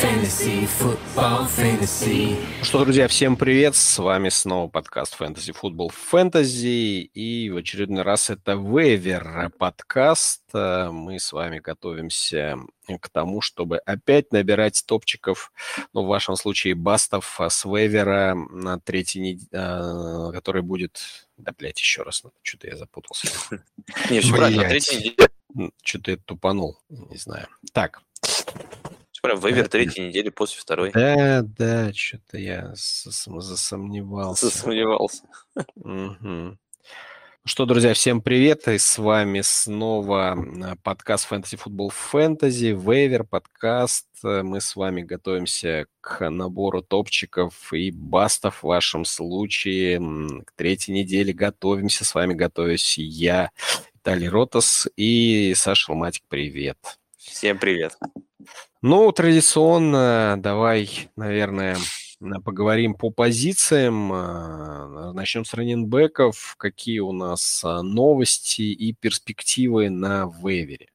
fantasy, football, fantasy. Ну что, друзья, всем привет! С вами снова подкаст Fantasy Football Fantasy. И в очередной раз это Вейвер подкаст. Мы с вами готовимся к тому, чтобы опять набирать топчиков, ну, в вашем случае, бастов с Вейвера на третьей неделе, который будет... Да, блядь, еще раз, что-то я запутался. Не, все правильно, на третьей неделе. Что-то я тупанул, не знаю. Так, Прям вывер третьей недели после второй. Да, да, что-то я засомневался. Засомневался. Угу. Что, друзья, всем привет, и с вами снова подкаст Fantasy Football Fantasy, Вейвер подкаст. Мы с вами готовимся к набору топчиков и бастов в вашем случае. К третьей неделе готовимся, с вами готовюсь я, Виталий Ротас и Саша Ломатик, привет. Всем привет. Ну, традиционно, давай, наверное, поговорим по позициям. А, начнем с раненбеков. Какие у нас а, новости и перспективы на вейвере?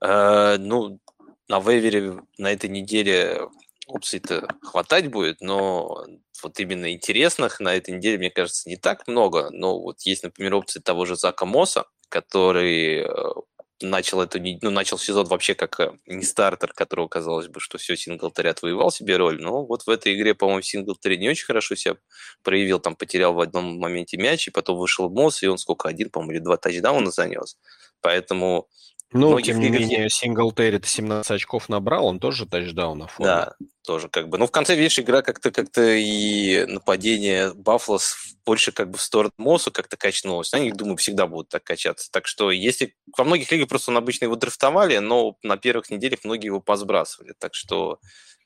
Э, ну, на вейвере на этой неделе опций-то хватать будет, но вот именно интересных на этой неделе, мне кажется, не так много. Но вот есть, например, опции того же Зака Моса, который э, начал эту ну, начал сезон вообще как э, не стартер, которого казалось бы, что все, Синглтари отвоевал себе роль, но вот в этой игре, по-моему, Синглтари не очень хорошо себя проявил, там потерял в одном моменте мяч, и потом вышел Мосс, и он сколько, один, по-моему, или два тачдауна занес. Поэтому ну, тем не менее, Синглтери это 17 очков набрал, он тоже тачдаун оформил. Да, тоже как бы. Ну, в конце, видишь, игра как-то как-то и нападение Баффало больше как бы в сторону Мосса как-то качнулось. Они, думаю, всегда будут так качаться. Так что если... Во многих лигах просто он обычно его драфтовали, но на первых неделях многие его позбрасывали. Так что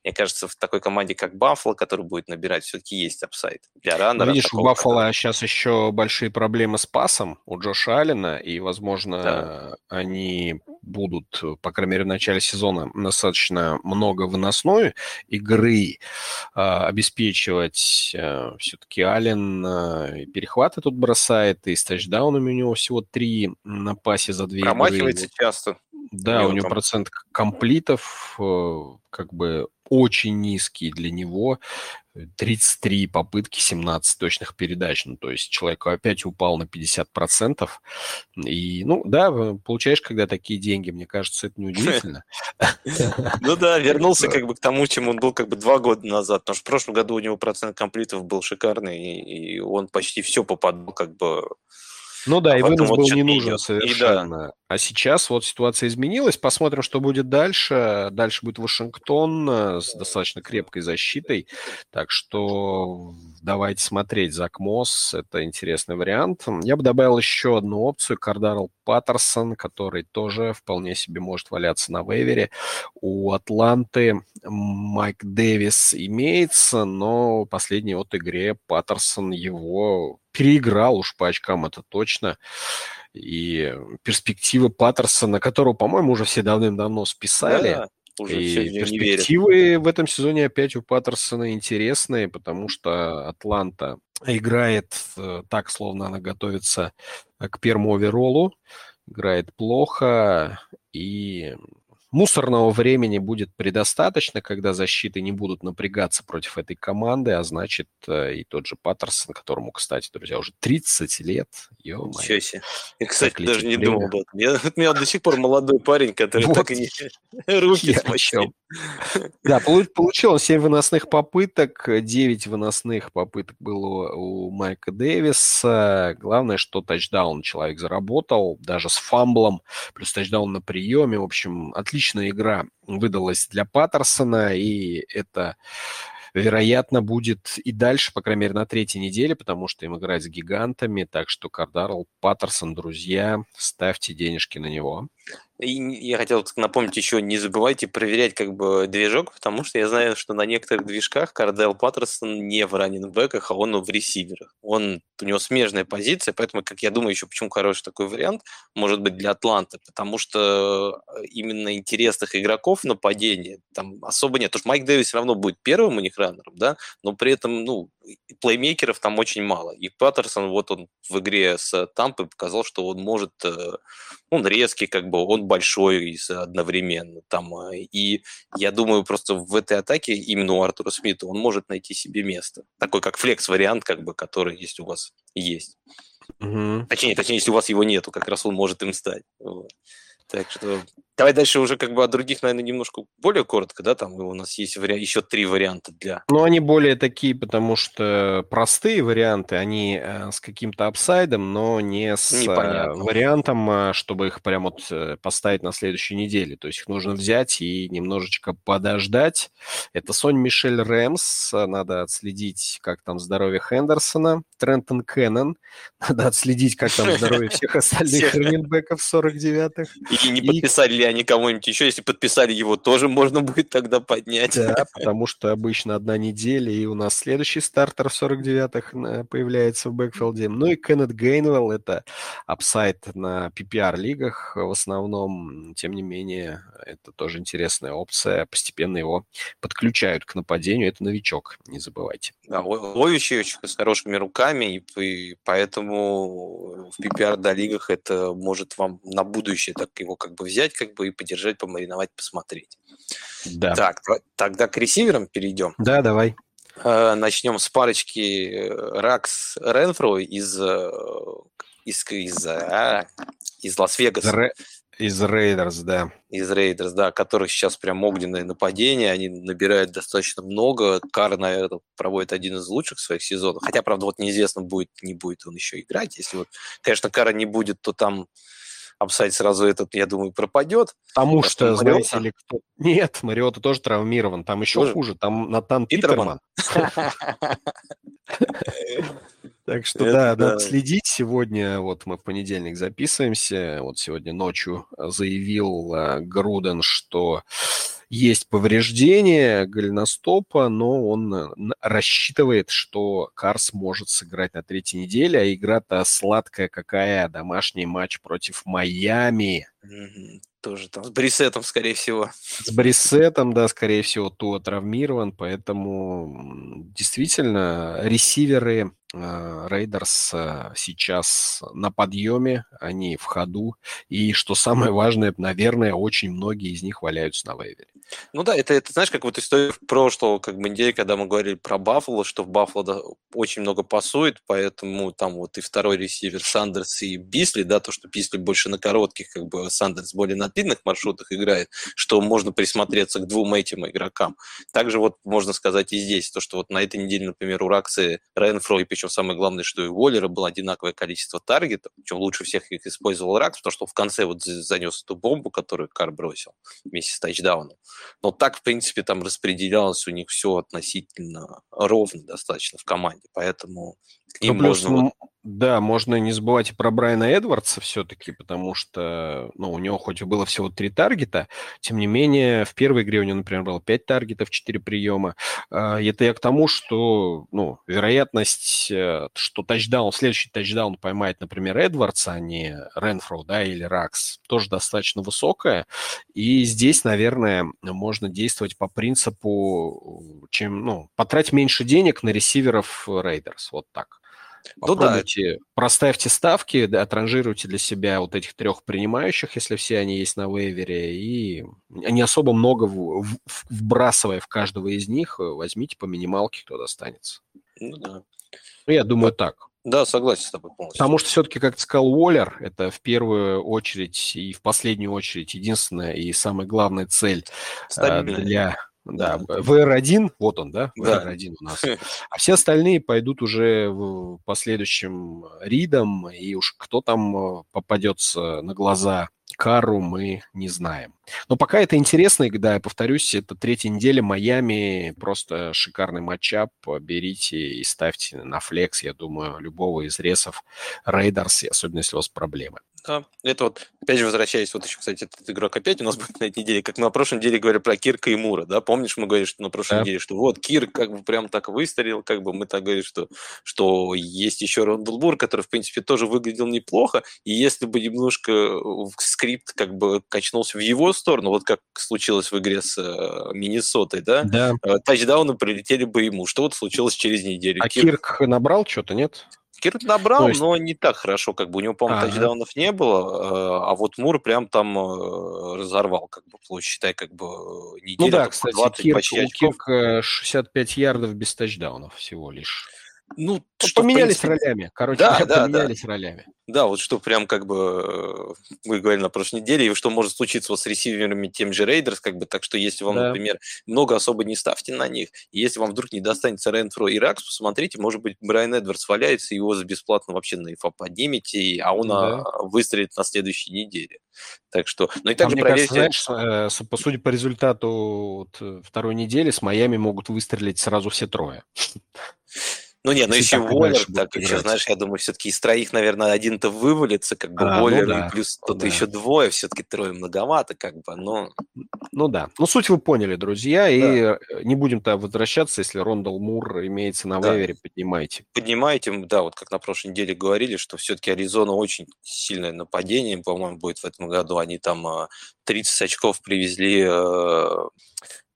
мне кажется, в такой команде, как Баффало, который будет набирать, все-таки есть upside для раннера. Ну, видишь, у Баффало который... сейчас еще большие проблемы с пасом у Джоша Аллена, и, возможно, да. они будут, по крайней мере, в начале сезона достаточно много выносной игры а, обеспечивать. А, все-таки Аллен а, перехваты тут бросает, и с тачдаунами у него всего три на пасе за две Промахивается игры. часто. Да, у него процент комплитов э, как бы очень низкий для него. 33 попытки, 17 точных передач. Ну, то есть человек опять упал на 50%. И, ну, да, получаешь, когда такие деньги, мне кажется, это неудивительно. Ну да, вернулся как бы к тому, чем он был как бы два года назад. Потому что в прошлом году у него процент комплитов был шикарный, и он почти все попадал как бы ну да, а и вынос был не нужен совершенно. Да. А сейчас вот ситуация изменилась. Посмотрим, что будет дальше. Дальше будет Вашингтон э, с достаточно крепкой защитой. Так что давайте смотреть. Зак Мосс – это интересный вариант. Я бы добавил еще одну опцию. Кардарл Паттерсон, который тоже вполне себе может валяться на вейвере. У Атланты Майк Дэвис имеется, но в последней вот игре Паттерсон его переиграл уж по очкам, это точно. И перспективы Паттерсона, которого, по-моему, уже все давным-давно списали. Да, уже и перспективы в этом сезоне опять у Паттерсона интересные, потому что Атланта играет э, так, словно она готовится к первому оверолу, играет плохо, и Мусорного времени будет предостаточно, когда защиты не будут напрягаться против этой команды, а значит и тот же Паттерсон, которому, кстати, друзья, уже 30 лет. Ничего себе. Я, кстати, даже не время. думал об этом. Я, у меня до сих пор молодой парень, который вот. так и не руки спасил. Да, получил он 7 выносных попыток, 9 выносных попыток было у Майка Дэвиса. Главное, что тачдаун человек заработал, даже с фамблом, плюс тачдаун на приеме. В общем, отлично отличная игра выдалась для Паттерсона, и это вероятно, будет и дальше, по крайней мере, на третьей неделе, потому что им играть с гигантами. Так что Кардарл, Паттерсон, друзья, ставьте денежки на него. И я хотел напомнить еще, не забывайте проверять как бы движок, потому что я знаю, что на некоторых движках Кардел Паттерсон не в раннинбеках, а он в ресиверах. Он, у него смежная позиция, поэтому, как я думаю, еще почему хороший такой вариант может быть для Атланты, потому что э, именно интересных игроков в нападении там особо нет. Потому что Майк Дэвис все равно будет первым у них раннером, да, но при этом, ну, плеймейкеров там очень мало. И Паттерсон, вот он в игре с Тампой показал, что он может, э, он резкий, как бы, он большой и одновременно. Там, э, и я думаю, просто в этой атаке именно у Артура Смита он может найти себе место. Такой как флекс-вариант, как бы, который есть у вас есть. Угу. Точнее, точнее, если у вас его нету, как раз он может им стать. Вот. Так что давай дальше уже как бы о других, наверное, немножко более коротко, да, там у нас есть вари... еще три варианта для... Ну, они более такие, потому что простые варианты, они э, с каким-то апсайдом, но не с э, Непонятно. вариантом, э, чтобы их прям вот поставить на следующей неделе. То есть их нужно взять и немножечко подождать. Это Сонь Мишель Рэмс, надо отследить, как там здоровье Хендерсона, Трентон Кеннон, надо отследить, как там здоровье всех остальных раненбеков 49-х. И не подписали ли они кого-нибудь еще. Если подписали его, тоже можно будет тогда поднять. Да, потому что обычно одна неделя, и у нас следующий стартер в 49-х появляется в бэкфилде. Ну и Кеннет Гейнвелл, это upside на PPR-лигах в основном. Тем не менее, это тоже интересная опция. Постепенно его подключают к нападению. Это новичок, не забывайте. Да, ловящий очень с хорошими руками, и поэтому в PPR-лигах это может вам на будущее так его как бы взять, как бы и подержать, помариновать, посмотреть. Да. Так, тогда к ресиверам перейдем. Да, давай. Э, начнем с парочки Раггс Ренфро из, э, из, из, из Лас-Вегаса. Из Рейдерс, да. Из Рейдерс, да, которых сейчас прям огненное нападение, они набирают достаточно много. Карр, наверное, проводит один из лучших своих сезонов. Хотя, правда, вот неизвестно, будет, не будет он еще играть. Если вот, конечно, Карра не будет, то там upside сразу этот, я думаю, пропадет. Потому что, знаете ли, кто... Нет, Мариота тоже травмирован. Там еще тоже? хуже. Там Натан Питерман. Так что да, надо следить. Сегодня, вот мы в понедельник записываемся, вот сегодня ночью заявил э, Груден, что есть повреждение голеностопа, но он э, рассчитывает, что Карр может сыграть на третьей неделе, а игра-то сладкая какая, домашний матч против Майами. Тоже там с Брисетом, скорее всего. С Брисетом, да, скорее всего, Туа травмирован, поэтому действительно ресиверы Рейдерс э, сейчас на подъеме, они в ходу, и что самое важное, наверное, очень многие из них валяются на вейвере. Ну да, это, это знаешь, как вот история прошлого как бы недели, когда мы говорили про Баффало, что в Баффало да, очень много пасует, поэтому там вот и второй ресивер Сандерс и Бисли, да, то, что Бисли больше на коротких, как бы Сандерс более на длинных маршрутах играет, что можно присмотреться к двум этим игрокам. Также вот можно сказать и здесь, то, что вот на этой неделе, например, у Раксы Ренфро и причем самое главное, что и у Уоллера было одинаковое количество таргетов, причем лучше всех их использовал Ракс, потому что в конце вот занес эту бомбу, которую Кар бросил вместе с тачдауном. Но так, в принципе, там распределялось у них все относительно ровно достаточно в команде, поэтому к ним ну, плюс, можно... Ну, да, можно не забывать и про Брайана Эдвардса все-таки, потому что, ну, у него хоть и было всего три таргета, тем не менее, в первой игре у него, например, было пять таргетов, четыре приема. А, это я к тому, что, ну, вероятность, э, что тачдаун, следующий тачдаун поймает, например, Эдвардса, а не Ренфро, да, или Раггс, тоже достаточно высокая. И здесь, наверное, можно действовать по принципу, чем, ну, потратить меньше денег на ресиверов Рейдерс, вот так. Попробуйте, ну, да. проставьте ставки, да, отранжируйте для себя вот этих трех принимающих, если все они есть на вейвере, и не особо много в, в, вбрасывая в каждого из них, э, возьмите по минималке, кто достанется. Ну да. Ну, я думаю, так. Да, согласен с тобой полностью. Потому что все-таки, как ты сказал, Уоллер, это в первую очередь и в последнюю очередь единственная и самая главная цель э, для да, VR1, вот он, да, VR1 у нас. А все остальные пойдут уже в последующем ридом, и уж кто там э, попадется на глаза Кару, мы не знаем. Но пока это интересно, и, да, я повторюсь, это третья неделя Майами, просто шикарный матчап, берите и ставьте на flex, я думаю, любого из ресов Рейдерс, особенно если у вас проблемы. Да, это вот, опять же, возвращаясь, вот еще, кстати, этот игрок опять у нас будет на этой неделе, как мы на прошлой неделе говорили про Кирка и Мура, да, помнишь, мы говорили, что на прошлой да. неделе, что вот Кирк как бы прям так выстрелил, как бы мы так говорили, что, что есть еще Рондел Мур, который, в принципе, тоже выглядел неплохо, и если бы немножко скрипт как бы качнулся в его сторону, вот как случилось в игре с э, Миннесотой, да, да. Э, тачдауны прилетели бы ему. Что вот случилось через неделю? А Кирк, Кирк набрал что-то, нет? Кирк набрал, есть... но не так хорошо, как бы у него, по-моему, ага. тачдаунов не было, э, а вот Мур прям там э, разорвал, как бы, площадь, считай, как бы неделя. Ну да, кстати, 20 Кирк, почти очков. Кирк 65 ярдов без тачдаунов всего лишь. Ну, ну что, поменялись принципе... ролями. Короче, да, да, поменялись да. ролями. Да, вот что прям как бы мы говорили на прошлой неделе, и что может случиться вот с ресиверами тем же Рейдерс, как бы так что если вам, да. например, много особо не ставьте на них, и если вам вдруг не достанется Ренфро и Ракс, посмотрите, может быть, Брайан Эдвардс валяется, его за бесплатно вообще на ИФА поднимете, а он да. выстрелит на следующей неделе. Так что, ну и также а проверьте... Кажется, знаешь, э, по сути, по результату вот э, второй недели с Майами могут выстрелить сразу все трое. Ну нет, ну еще Воллер, так еще, знаешь, я думаю, все-таки из троих, наверное, один-то вывалится, как бы а, Воллер, ну да, и плюс тут да. еще двое, все-таки трое многовато, как бы, но... Ну да, ну суть вы поняли, друзья, да. и э, не будем-то возвращаться, если Рондал Мур имеется на да. вейвере, поднимайте. Поднимайте, да, вот как на прошлой неделе говорили, что все-таки Аризона очень сильное нападение, по-моему, будет в этом году, они там 30 э, очков привезли э,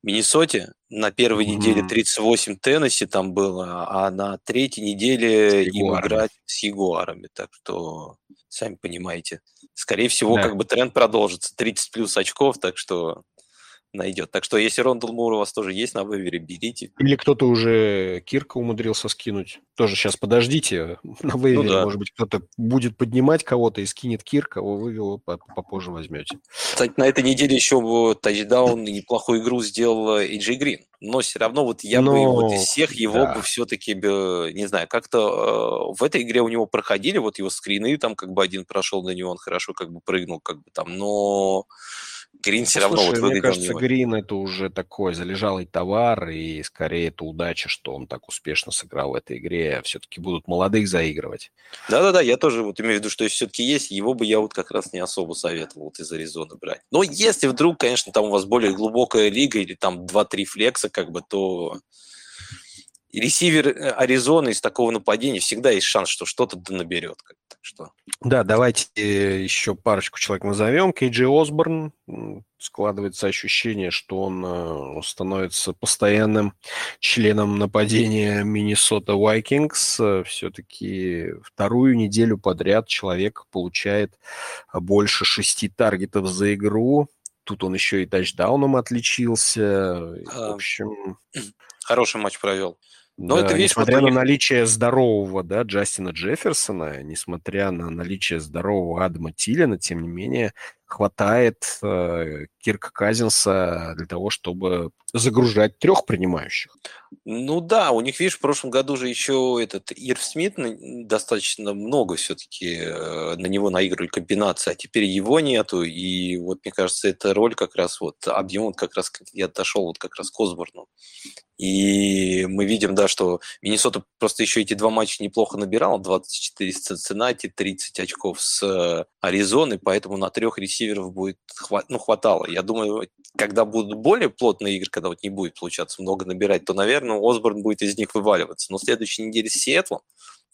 Миннесоте. На первой mm-hmm. неделе 38 Теннесси там было, а на третьей неделе им играть с Ягуарами. Так что, сами понимаете, скорее всего, да. как бы тренд продолжится. 30 плюс очков, так что найдет. Так что если Рондал Мур у вас тоже есть на вывере, берите. Или кто-то уже Кирка умудрился скинуть. Тоже сейчас подождите. На вывере, ну, да. может быть, кто-то будет поднимать кого-то и скинет Кирка, вы, вы его попозже возьмете. Кстати, на этой неделе еще тачдаун и неплохую игру сделал Эйджи Грин. Но все равно вот я Но... бы вот из всех его да. бы все-таки, не знаю, как-то э, в этой игре у него проходили вот его скрины, там как бы один прошел на него, он хорошо как бы прыгнул, как бы там, но Грин все равно Слушай, вот. Мне кажется, Грин это уже такой залежалый товар, и скорее это удача, что он так успешно сыграл в этой игре. Все-таки будут молодых заигрывать. Да-да-да, я тоже вот имею в виду, что все-таки есть, его бы я вот как раз не особо советовал вот из Аризоны брать. Но если вдруг, конечно, там у вас более глубокая лига или там 2-3 флекса, как бы, то ресивер э, Аризоны из такого нападения всегда есть шанс, что что-то наберет. Так что... Да, давайте э, еще парочку человек назовем. Кейджи Осборн. Складывается ощущение, что он э, становится постоянным членом нападения Миннесота Вайкингс. Все-таки вторую неделю подряд человек получает больше шести таргетов за игру. Тут он еще и тачдауном отличился. В общем... Хороший матч провел. Но да, это видишь, несмотря на наличие здорового, да, Джастина Джефферсона, несмотря на наличие здорового Адама Тилина, тем не менее, хватает э, Кирка Казинса для того, чтобы загружать трех принимающих. Ну да, у них, видишь, в прошлом году же еще этот Ирв Смит достаточно много все-таки э, на него наигрывали комбинации, а теперь его нету, и вот мне кажется, эта роль как раз вот, объем как раз, я дошел вот как раз к Осборну. И мы видим, да, что Миннесота просто еще эти два матча неплохо набирал, 24 с Цинциннати, 30 очков с э, Аризоной, поэтому на трех ресиверов будет, ну, хватало. Я думаю, когда будут более плотные игры, когда вот не будет получаться много набирать, то, наверное, Осборн будет из них вываливаться. Но следующей неделе с Сиэтлом,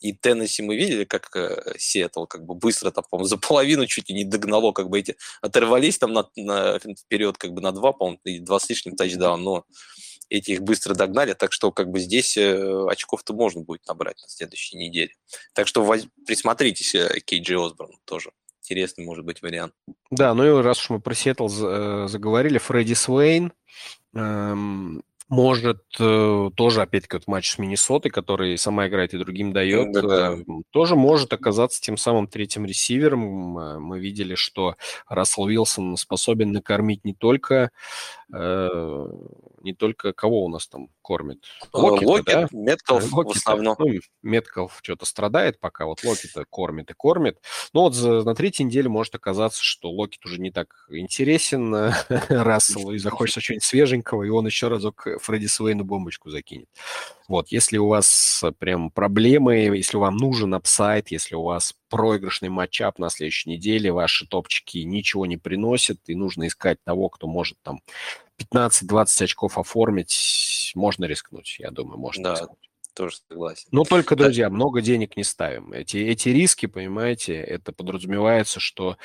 и Теннесси мы видели, как э, Сиэтл как бы быстро там, по-моему, за половину чуть ли не догнало, как бы эти оторвались там на, на, вперед как бы на два, по-моему, и два с лишним тачдаун, но эти их быстро догнали, так что как бы здесь э, очков-то можно будет набрать на следующей неделе. Так что воз... присмотритесь э, Кейджи Осборну тоже. Интересный может быть вариант. Да, ну и раз уж мы про Сиэтл э, заговорили, Фредди Свейн, эм, может э, тоже, опять-таки, вот матч с Миннесотой, который сама играет и другим дает, да, да. Э, тоже может оказаться тем самым третьим ресивером. Мы видели, что Рассел Уилсон способен накормить не только э, не только кого у нас там кормит? Локета, Локет, да? Меткалф Локета, в основном. Ну, Меткалф что-то страдает пока, вот Локета кормит и кормит. Но вот за, на третьей неделе может оказаться, что Локет уже не так интересен Расселу, и захочется что-нибудь свеженького, и он еще разок Фредди Суэйну бомбочку закинет. Вот, если у вас прям проблемы, если вам нужен upside, если у вас проигрышный matchup на следующей неделе, ваши топчики ничего не приносят, и нужно искать того, кто может там 15-20 очков оформить, можно рискнуть, я думаю, можно да. рискнуть тоже согласен. Но только, друзья, да. много денег не ставим. Эти, эти риски, понимаете, это подразумевается, что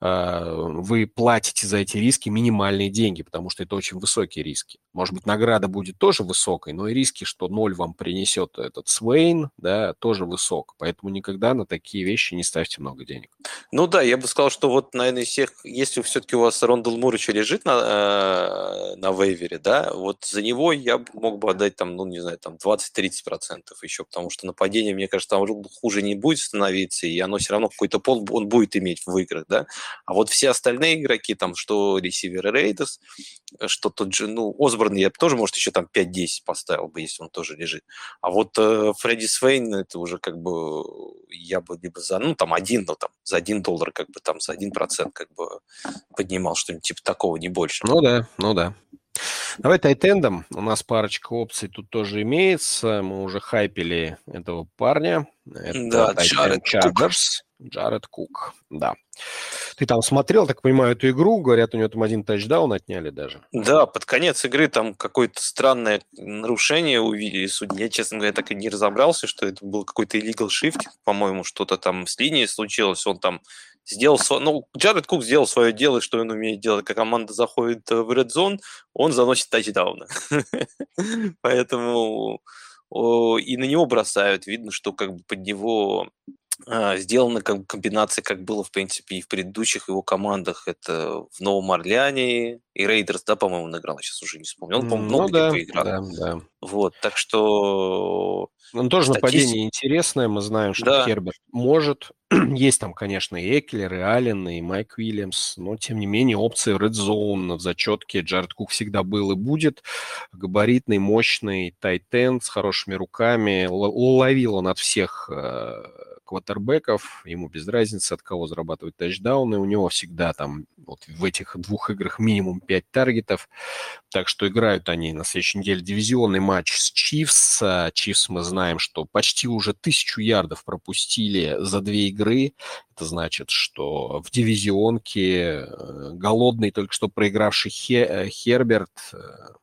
э, вы платите за эти риски минимальные деньги, потому что это очень высокие риски. Может быть, награда будет тоже высокой, но и риски, что ноль вам принесет этот Свейн, да, тоже высок. Поэтому никогда на такие вещи не ставьте много денег. Ну да, я бы сказал, что вот, наверное, из всех, если все-таки у вас Рондел Мур еще лежит на, э, на вейвере, да, вот за него я мог бы отдать там, ну, не знаю, там 20-30 процентов еще, потому что нападение, мне кажется, там хуже не будет становиться, и оно все равно какой-то пол он будет иметь в играх, да. А вот все остальные игроки, там, что ресиверы Рейдерс, что тот же, ну, Осборн я тоже, может, еще там 5-10 поставил бы, если он тоже лежит. А вот э, Фредди Свейн, это уже как бы я бы либо за, ну, там, один, ну, там, за один доллар, как бы, там, за один процент, как бы, поднимал что-нибудь типа такого, не больше. Ну да, ну да. Давай тайтендом. У нас парочка опций тут тоже имеется. Мы уже хайпили этого парня. Это да, Джаред Чаггерс. Джаред Кук, да. Ты там смотрел, так понимаю, эту игру? Говорят, у него там один тачдаун отняли даже. Да, под конец игры там какое-то странное нарушение увидели судьи. Я, честно говоря, так и не разобрался, что это был какой-то illegal shift, по-моему, что-то там с линией случилось. Он там сделал свое... Ну, Джаред Кук сделал свое дело, что он умеет делать. Как команда заходит в Red Zone, он заносит тачдауны. Поэтому и на него бросают. Видно, что как бы под него сделаны как комбинации, как было, в принципе, и в предыдущих его командах. Это в Новом Орлеане и Рейдерс, да, по-моему, он играл, я сейчас уже не вспомнил. Он, по-моему, много ну, да, поиграл. Да, да. Вот, так что... Он тоже статист... нападение интересное, мы знаем, что да. Херберт может. Есть там, конечно, и Эклер, и Аллен, и Майк Уильямс, но, тем не менее, опции Red Zone в зачетке Джаред Кук всегда был и будет. Габаритный, мощный, тайтенд с хорошими руками. Ловил он от всех э, квотербеков, ему без разницы, от кого зарабатывать тачдауны, у него всегда там вот в этих двух играх минимум 5 таргетов, так что играют они на следующей неделе дивизионный матч с Чивс. Чивс мы знаем, что почти уже тысячу ярдов пропустили за две игры, это значит, что в дивизионке э, голодный, только что проигравший Хе- Херберт э,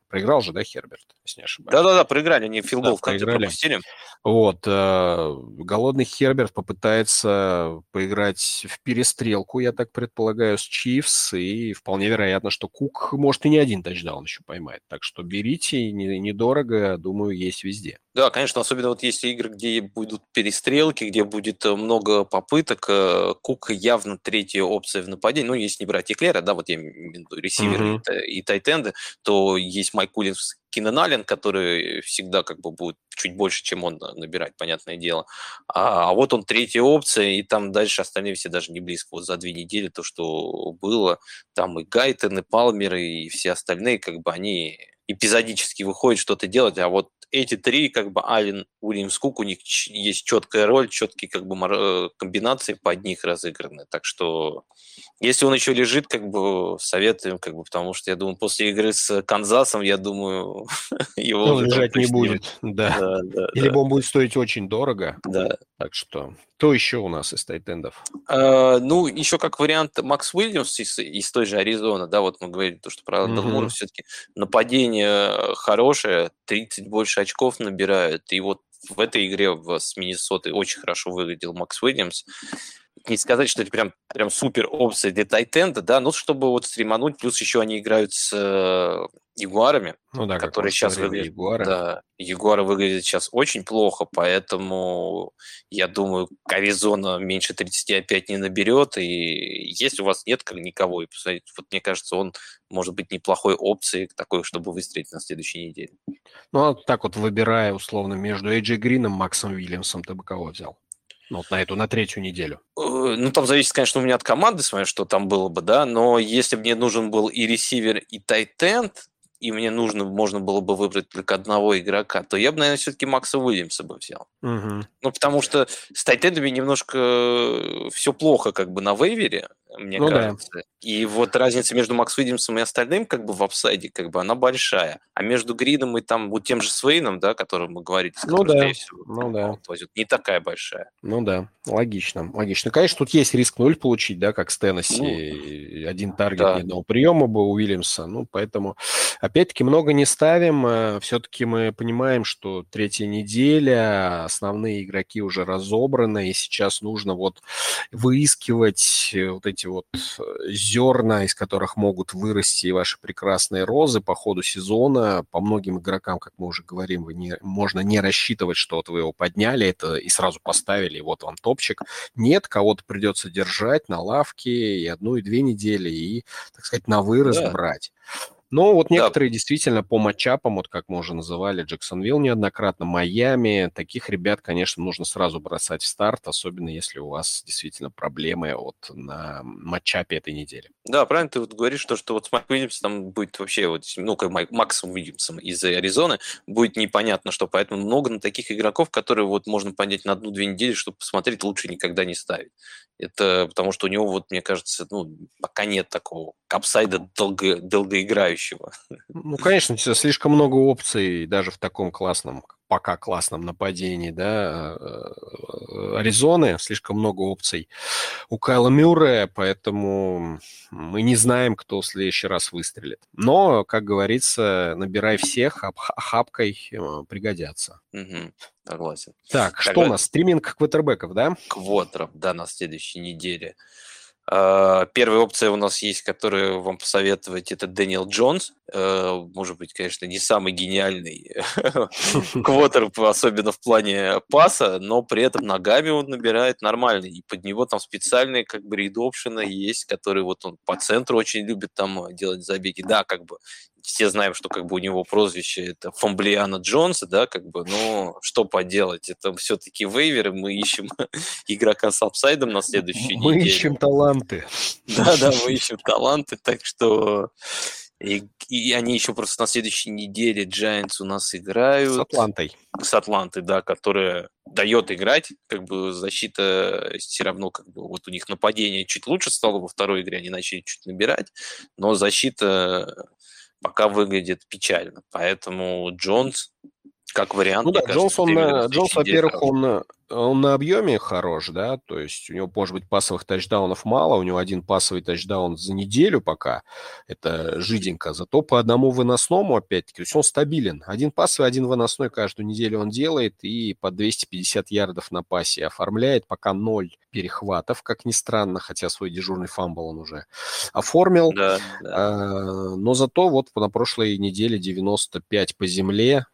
Проиграл же, да, Херберт, если не ошибаюсь? Да-да-да, проиграли, они филгол да, в конце проиграли. пропустили. Вот, э, голодный Херберт попытается поиграть в перестрелку, я так предполагаю, с Чивс, и вполне вероятно, что Кук может и не один тачдаун еще поймает. Так что берите, недорого, думаю, есть везде. Да, конечно, особенно вот есть игры, где будут перестрелки, где будет э, много попыток. Э, Кук явно третья опция в нападении. Ну, если не брать Эклера, да, вот я имею в виду ресиверы mm-hmm. и, и тайтенды, то есть Майк Уильямс, Кинан Аллен, который всегда как бы будет чуть больше, чем он набирать, понятное дело. А, а вот он третья опция, и там дальше остальные все даже не близко. Вот за две недели то, что было, там и Гайтен, и Палмер, и все остальные, как бы они эпизодически выходят что-то делать, а вот эти три, как бы Ален, Уильямс, Кук, у них есть четкая роль, четкие как бы э, комбинации под них разыграны. Так что если он еще лежит, как бы советуем, как бы, потому что я думаю, после игры с Канзасом, я думаю, его он лежать не будет. Да. да, да Либо да. он будет стоить очень дорого. Да. Так что кто еще у нас из тайтендов? Uh, ну, еще как вариант Макс Уильямс из, из той же Аризоны, да, вот мы говорили, то, что про mm-hmm. все-таки нападение хорошее, 30 больше очков набирают, и вот в этой игре с Миннесотой очень хорошо выглядел Макс Уильямс не сказать, что это прям, прям супер опция для тайтенда, да, но чтобы вот стримануть, плюс еще они играют с э, Ягуарами, ну, да, которые сейчас выглядят... Ягуары. Да, Ягуары выглядят сейчас очень плохо, поэтому я думаю, Аризона меньше 30 опять не наберет, и если у вас нет как никого, и посмотрите, вот мне кажется, он может быть неплохой опцией такой, чтобы выстрелить на следующей неделе. Ну, а так вот выбирая условно между Эйджи Грином, Максом Уильямсом, ты бы кого взял? Ну, вот на эту, на третью неделю. Э, ну, там зависит, конечно, у меня от команды, смотря, что там было бы, да, но если бы мне нужен был и ресивер, и тайтенд, и мне нужно, можно было бы выбрать только одного игрока, то я бы, наверное, все-таки Макса Уильямса бы взял. Угу. Ну, потому что с тайтендами немножко все плохо как бы на вейвере. Мне ну, кажется. Да. И вот разница между Макс Уильямсом и остальным, как бы в апсайде, как бы она большая. А между Грином и там вот тем же Свейном, да, которым мы говорили, ну, да. всего, ну да. возят, не такая большая. Ну да, логично, логично. Конечно, тут есть риск нуль получить, да, как с Теннесси. Ну, Один таргет да. ни одного приема бы у Уильямса. Ну, поэтому, опять-таки, много не ставим. Э, Все-таки мы понимаем, что третья неделя, основные игроки уже разобраны, и сейчас нужно вот выискивать э, вот эти вот э, зерна, из которых могут вырасти ваши прекрасные розы по ходу сезона. По многим игрокам, как мы уже говорим, вы не, можно не рассчитывать, что вот вы его подняли это и сразу поставили, и вот вам топчик. Нет, кого-то придется держать на лавке и одну, и две недели, и, так сказать, на вырос да. брать. Но вот некоторые да. действительно по матчапам, вот как мы уже называли, Джексонвилл неоднократно, Майами, таких ребят, конечно, нужно сразу бросать в старт, особенно если у вас действительно проблемы вот на матчапе этой недели. Да, правильно ты вот говоришь, что, что вот с Майк Уильямсом там будет вообще, вот, ну, как Майк, Максом Уильямсом из Аризоны, будет непонятно что, поэтому много на таких игроков, которые вот можно понять на одну-две недели, чтобы посмотреть, лучше никогда не ставить. Это потому что у него, вот, мне кажется, ну, пока нет такого капсайда долго, долгоиграющего. Ну, конечно, слишком много опций даже в таком классном, пока классном нападении, да, э, Аризоны, слишком много опций у Кайла Мюррея, поэтому мы не знаем, кто в следующий раз выстрелит. Но, как говорится, набирай всех, хапкой э, пригодятся. Угу. Согласен. Так, Тогда... что у нас? Стриминг квотербеков, да? Квотеров, да, на следующей неделе. А, первая опция у нас есть, которую вам посоветовать, это Дэниел Джонс. Э, может быть, конечно, не самый гениальный квотер, особенно в плане паса, но при этом ногами он набирает нормально. И под него там специальные как бы рейд-опшены есть, которые вот он по центру очень любит там делать забеги. Да, как бы все знаем, что как бы у него прозвище это Фомблиана Джонса, да, как бы, но что поделать, это все-таки вейверы, мы ищем игрока с апсайдом на следующую мы неделю. Мы ищем таланты. Да-да, мы ищем таланты, так что и, и они еще просто на следующей неделе Giants у нас играют. С Атлантой. С Атлантой, да, которая дает играть, как бы защита все равно, как бы вот у них нападение чуть лучше стало во второй игре, они начали чуть набирать, но защита пока выглядит печально. Поэтому Джонс как вариант. Ну да, Джонс, он, Джонс, во-первых, он он на объеме хорош, да, то есть у него, может быть, пасовых тачдаунов мало, у него один пасовый тачдаун за неделю пока, это жиденько, зато по одному выносному, опять-таки, то есть он стабилен. Один пасовый, один выносной каждую неделю он делает и по 250 ярдов на пасе оформляет, пока ноль перехватов, как ни странно, хотя свой дежурный фамбл он уже оформил. Да, да. А, но зато вот на прошлой неделе 95 по земле,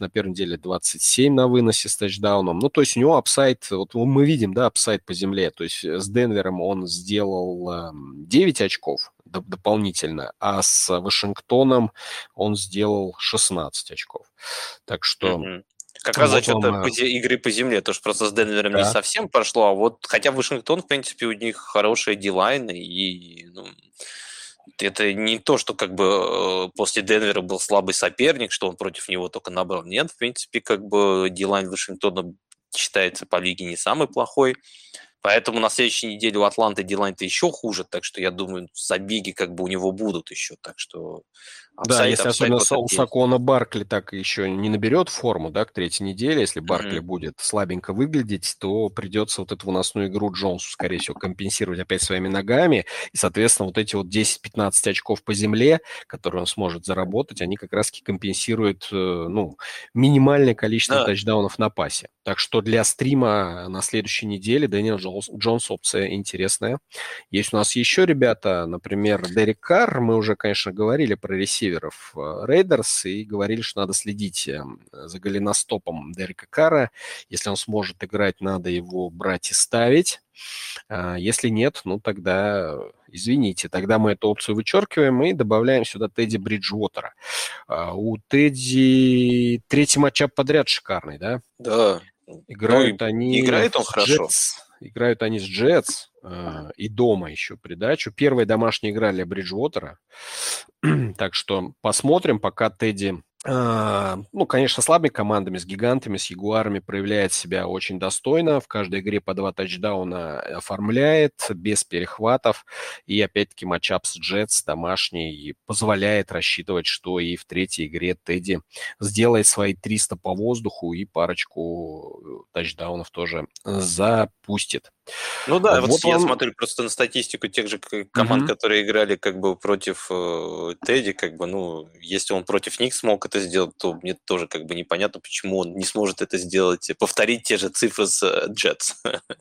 на первой неделе 27 на выносе с тачдауном. Ну, то есть у него upside, вот мы видим, да, upside по земле, то есть с Денвером он сделал 9 эм, очков дополнительно, а с Вашингтоном он сделал 16 очков. Так что... Mm-hmm. Как раз за счет по, игры по земле, то, что просто с Денвером да. не совсем прошло, а вот хотя Вашингтон, в принципе, у них хорошие D-line ы, и ну, это не то, что как бы э, после Денвера был слабый соперник, что он против него только набрал. Нет, в принципе, как бы дилайн Вашингтона считается по лиге не самый плохой. Поэтому на следующей неделе у Атланты дилайн-то еще хуже, так что я думаю, забеги как бы у него будут еще, так что Апсайд, да, если особенно у Сакона Баркли так еще не наберет форму, да, к третьей неделе, если Баркли mm-hmm. будет слабенько выглядеть, то придется вот эту выносную игру Джонсу, скорее всего, компенсировать опять своими ногами, и, соответственно, вот эти вот 10-15 очков по земле, которые он сможет заработать, они как раз-таки компенсируют, э, ну, минимальное количество да. тачдаунов на пасе. Так что для стрима на следующей неделе Дэниел Джонс, Джонс опция интересная. Есть у нас еще ребята, например, Дерек Карр, мы уже, конечно, говорили про ресивера, ресиверов Рейдерс и говорили, что надо следить эм, за голеностопом Дерека Кара. Если он сможет играть, надо его брать и ставить. А, если нет, ну тогда извините, тогда мы эту опцию вычеркиваем и добавляем сюда Тедди Бриджвотера. А, у Тедди третий матчап подряд шикарный, да? Да. Играют ну, они... Играет он хорошо. Играют они с Джетс э, и дома еще придачу. Первая домашняя игра для Бриджвотера. так что посмотрим, пока Тедди а, ну, конечно, слабыми командами, с гигантами, с ягуарами проявляет себя очень достойно. В каждой игре по два тачдауна оформляет, без перехватов. И, опять-таки, матчап с Джетс домашний позволяет рассчитывать, что и в третьей игре Тедди сделает свои 300 по воздуху и парочку тачдаунов тоже запустит. Ну да, вот, вот я смотрю просто на статистику тех же команд, mm-hmm. которые играли как бы против э, Тедди, как бы, ну, если он против них смог это сделать, то мне тоже как бы непонятно, почему он не сможет это сделать, повторить те же цифры с Джетс.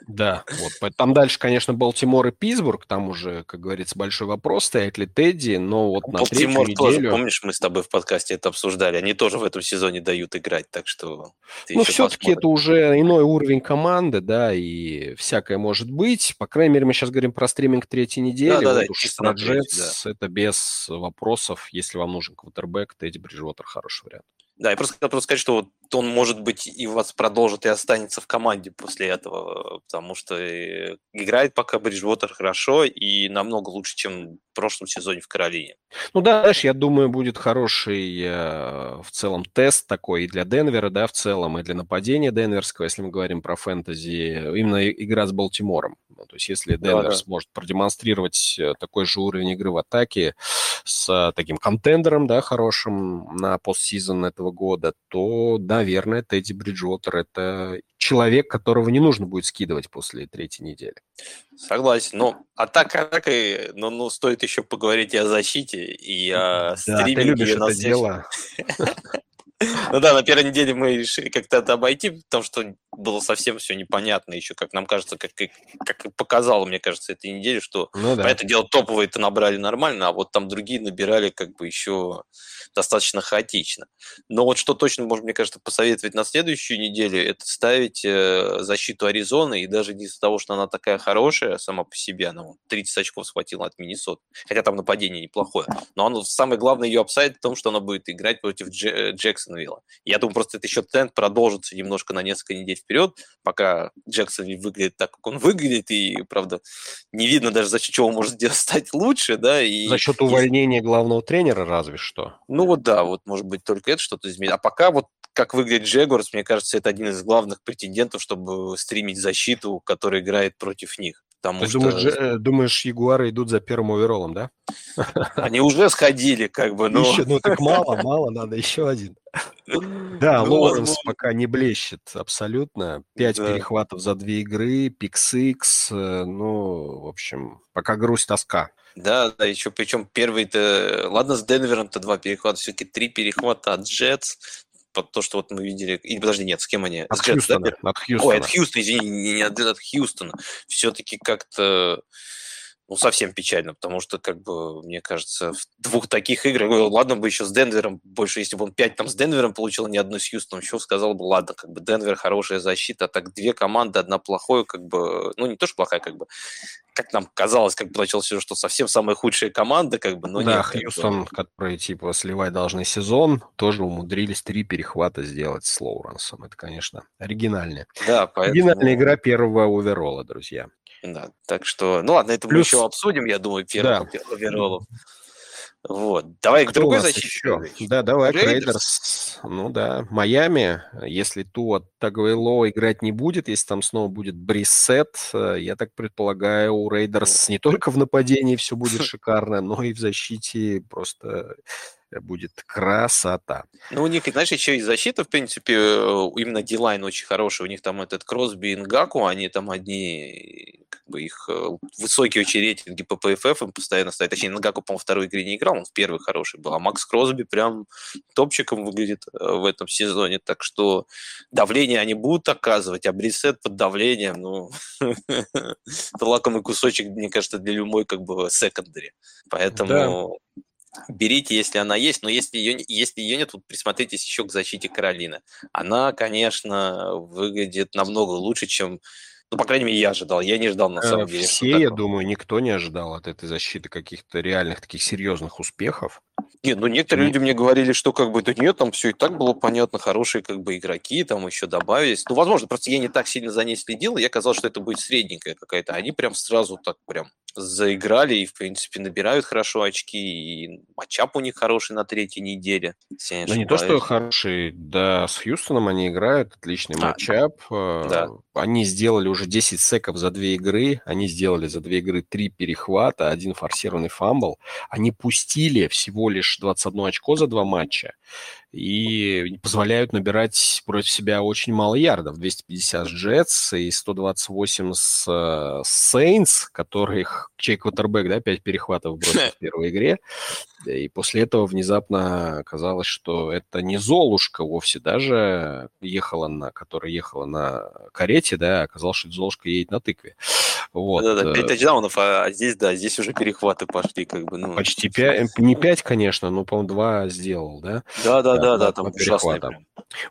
Да, вот. Там дальше, конечно, Балтимор и Питтсбург, там уже, как говорится, большой вопрос, стоит ли Тедди, но вот на Балтимор третью тоже, помнишь, мы с тобой в подкасте это обсуждали, они тоже в этом сезоне дают играть, так что... Ну, все-таки это уже иной уровень команды, да, и всякое может быть. По крайней мере, мы сейчас говорим про стриминг третьей недели. Да, да, вот да, уж про Джетс да. это без вопросов. Если вам нужен квотербек, Тедди Бриджвотер хороший вариант. Да, я просто хотел просто сказать, что вот он, может быть, и вас продолжит и останется в команде после этого, потому что э, играет пока Бриджвотер хорошо и намного лучше, чем в прошлом сезоне в Каролине. Ну да, знаешь, я думаю, будет хороший э, в целом тест такой и для Денвера, да, в целом, и для нападения Денверского, если мы говорим про фэнтези, именно игра с Балтимором. Ну, то есть если Денвер да, да. сможет продемонстрировать э, такой же уровень игры в атаке с таким контендером, да, хорошим на постсезон этого года, то, наверное, Тедди Бриджуотер – это человек, которого не нужно будет скидывать после третьей недели. Согласен. Но атака атакой, но ну, стоит еще поговорить и о защите, и о да, стриминге. ты любишь это дело. Ну да, на первой неделе мы решили как-то это обойти, потому что было совсем все непонятно еще, как нам кажется, как, как и показало, мне кажется, этой неделе, что ну, да. это дело топовые-то набрали нормально, а вот там другие набирали как бы еще достаточно хаотично. Но вот что точно можно, мне кажется, посоветовать на следующую неделю, это ставить э, защиту Аризоны, и даже не из-за того, что она такая хорошая сама по себе, она вот, 30 очков схватила от Миннесот, хотя там нападение неплохое, но оно, самое главное ее апсайд в том, что она будет играть против Дж- Джексонвилла. Я думаю, просто это еще тренд продолжится немножко на несколько недель вперед, пока Джексон выглядит так, как он выглядит, и, правда, не видно даже, за счет чего он может стать лучше, да. И, за счет увольнения и... главного тренера разве что. Ну вот да, вот может быть только это что-то изменит. А пока вот как выглядит Джегорс, мне кажется, это один из главных претендентов, чтобы стримить защиту, которая играет против них. Потому Ты что... думаешь, э, думаешь, Ягуары идут за первым оверолом, да? Они уже сходили, как бы, но... Еще, ну так мало, мало, надо еще один. Да, ну, Лоуренс пока не блещет абсолютно. Пять да. перехватов за две игры, пикс э, ну, в общем, пока грусть, тоска. Да, да, еще причем первый-то... Ладно, с Денвером-то два перехвата, все-таки три перехвата от Джетс, под то, что вот мы видели... Или, подожди, нет, с кем они? От Хьюстона. Да? От Хьюстона. Ой, от Хьюстона, извини, не, не от, от Хьюстона. Все-таки как-то ну, совсем печально, потому что, как бы, мне кажется, в двух таких играх, ладно бы еще с Денвером, больше, если бы он пять там с Денвером получил, ни одну с Хьюстоном, еще сказал бы, ладно, как бы, Денвер хорошая защита, а так две команды, одна плохая, как бы, ну, не то, что плохая, как бы, как нам казалось, как бы началось, что совсем самая худшая команда, как бы, но да, нет. Хьюстон, как бы... который, типа, сливать должны сезон, тоже умудрились три перехвата сделать с Лоуренсом. Это, конечно, оригинальная. Да, поэтому... Оригинальная игра первого overall а, друзья. Да, так что, ну ладно, это Плюс... мы еще обсудим, я думаю, первым да. overall ом. Вот. Давай Кто к другой защите. Да, давай, Рейдерс. Ну да, Майами, если Туа Таговайлоа играть не будет, если там снова будет Брисет, э, я так предполагаю, у Рейдерс не только в нападении все будет шикарно, но и в защите просто будет красота. Ну, у них, знаешь, еще и защита, в принципе, э, именно дилайн очень хороший. У них там этот Кросби и Нгаку, они там одни, как бы их э, высокие очень рейтинги по PFF им постоянно стоят. Точнее, Нгаку, по-моему, второй игре не играл, он в первый хороший был. А Макс Кросби прям топчиком выглядит э, в этом сезоне. Так что давление они будут оказывать, а Брисет под давлением, ну, это лакомый кусочек, мне кажется, для любой как бы секондари. Поэтому берите, если она есть, но если ее, если ее нет, вот присмотритесь еще к защите Каролины. Она, конечно, выглядит намного лучше, чем ну, по крайней мере, я ожидал. Я не ждал, на э, самом деле. Все, я думаю, никто не ожидал от этой защиты каких-то реальных таких серьезных успехов. Нет, ну некоторые люди мне говорили, что как бы, да нет, там все и так было понятно, хорошие как бы игроки там еще добавились. Ну, возможно, просто я не так сильно за ней следил, я казалось, что это будет средненькая какая-то. Они прям сразу так прям заиграли и, в принципе, набирают хорошо очки, и matchup у них хороший на третьей неделе. Не да не то, что хороший, да, с Хьюстоном они играют, отличный а, matchup. Да. Они сделали уже 10 секов за две игры, они сделали за две игры три перехвата, один форсированный фамбл. Они пустили всего лишь 21 очко за два матча и позволяют набирать против себя очень мало ярдов. 250 с Джетс и 128 с Сейнс, которых чей квотербек, да, 5 перехватов бросил в первой игре. И после этого внезапно оказалось, что это не Золушка вовсе даже ехала на, которая ехала на карете, да, а оказалось, что Золушка едет на тыкве. Вот. Да-да, 5 э, тачдаунов, а здесь, да, здесь уже перехваты пошли, как бы, ну. Почти 5, не 5, конечно, но, по-моему, 2 сделал, да? Да-да-да, там ужасный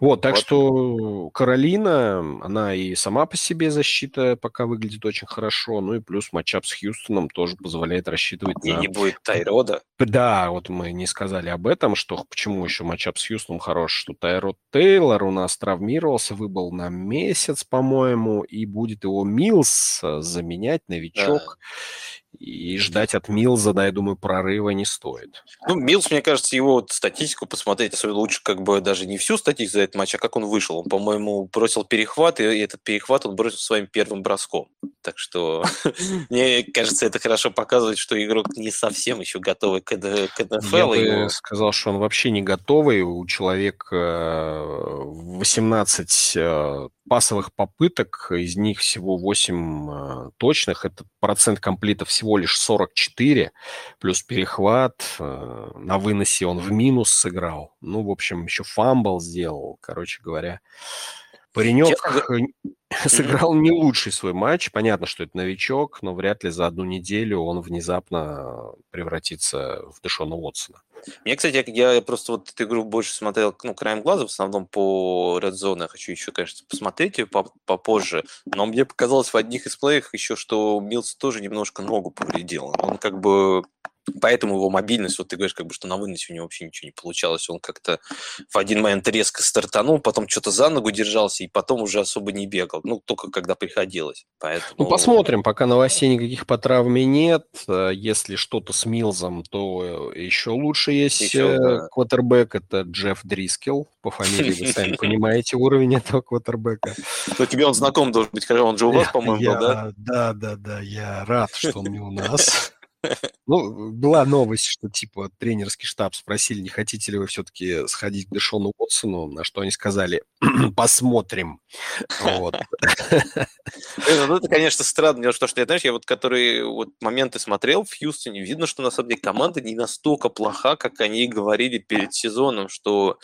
Вот, так вот. что Каролина, она и сама по себе защита пока выглядит очень хорошо, ну и плюс матчап с Хьюстоном тоже позволяет рассчитывать и на... не будет Тайрода. Да, вот мы не сказали об этом, что почему еще матчап с Хьюстоном хорош, что Тайрод Тейлор у нас травмировался, выбыл на месяц, по-моему, и будет его Милс э, заменять, новичок. Да и ждать от Милза, да, я думаю, прорыва не стоит. Ну, Милз, мне кажется, его вот статистику посмотреть, особенно лучше как бы даже не всю статистику за этот матч, а как он вышел. Он, по-моему, бросил перехват, и этот перехват он бросил своим первым броском. Так что, мне кажется, это хорошо показывает, что игрок не совсем еще готовый к, НФЛ. Я бы сказал, что он вообще не готовый. У человека 18 э, пасовых попыток, из них всего 8 э, точных. Это процент комплита всего лишь 44, плюс перехват. Э, на выносе он в минус сыграл. Ну, в общем, еще фамбл сделал, короче говоря. Паренек Честно... сыграл не лучший свой матч. Понятно, что это новичок, но вряд ли за одну неделю он внезапно превратится в Дэшона Уотсона. Мне, кстати, я просто вот эту игру больше смотрел, ну, краем глаза, в основном по Red Zone. Я хочу еще, конечно, посмотреть ее попозже. Но мне показалось в одних из play ях еще, что Милс тоже немножко ногу повредил. Он как бы Поэтому его мобильность, вот ты говоришь, как бы, что на выносе у него вообще ничего не получалось. Он как-то в один момент резко стартанул, потом что-то за ногу держался, и потом уже особо не бегал. Ну, только когда приходилось. Поэтому... Ну, посмотрим. Пока новостей никаких по травме нет. Э, если что-то с Милзом, то еще лучше есть еще, э, да. квотербек. Это Джефф Дрискел. По фамилии вы сами понимаете уровень этого квотербека. То тебе он знаком должен быть, он же у вас, по-моему, был, да? Да, да, да. Я рад, что он не у нас. Ну, была новость, что типа тренерский штаб спросили, не хотите ли вы все-таки сходить к Дэшону Уотсону, на что они сказали, посмотрим. Вот. Ну, это, конечно, странно, что, что я, знаешь, я вот которые вот моменты смотрел в Хьюстоне, видно, что на самом деле команда не настолько плоха, как они говорили перед сезоном, что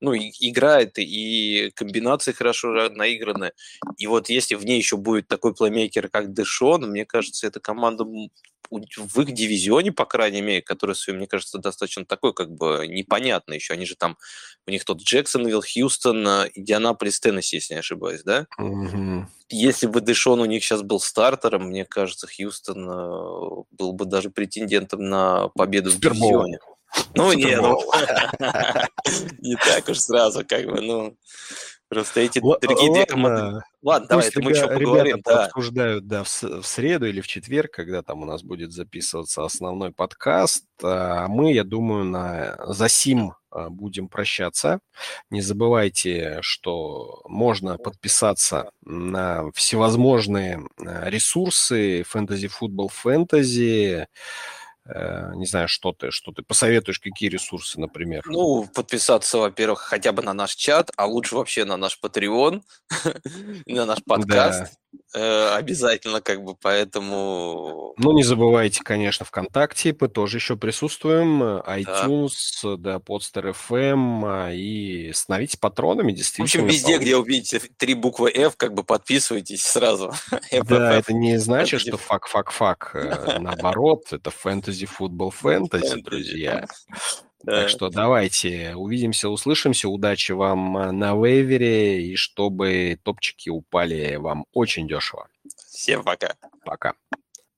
ну, играет, и комбинации хорошо наиграны. И вот если в ней еще будет такой плеймейкер, как Дэшон, мне кажется, эта команда в их дивизионе, по крайней мере, который, мне кажется, достаточно такой, как бы, непонятный еще. Они же там, у них тот Джексонвилл, Хьюстон, э, Индианаполис, Теннесси, если не ошибаюсь, да? Угу. Если бы Дэшон у них сейчас был стартером, мне кажется, Хьюстон э, был бы даже претендентом на победу в дивизионе. Ну, нет, ну, не так уж сразу, как бы, ну... Просто эти Л- другие две команды... Ладно, давай, это мы еще поговорим. Да. обсуждают, да, в, в среду или в четверг, когда там у нас будет записываться основной подкаст. А мы, я думаю, на за сим а, будем прощаться. Не забывайте, что можно подписаться на всевозможные а, ресурсы фэнтези футбол фэнтези не знаю, что ты, что ты посоветуешь, какие ресурсы, например? Ну, подписаться, во-первых, хотя бы на наш чат, а лучше вообще на наш Patreon, на наш подкаст. Э, обязательно, как бы, поэтому... Ну, не забывайте, конечно, ВКонтакте, мы тоже еще присутствуем, iTunes, да, да Podster FM, а, и становитесь патронами, действительно. В общем, везде, где увидите три буквы F, как бы подписывайтесь сразу. Да, это не значит, что fuck-fuck-fuck, э, наоборот, это фэнтези, футбол, Так что давайте увидимся, услышимся. Удачи вам э, на вейвере и чтобы топчики упали вам очень дешево. Всем пока. Пока.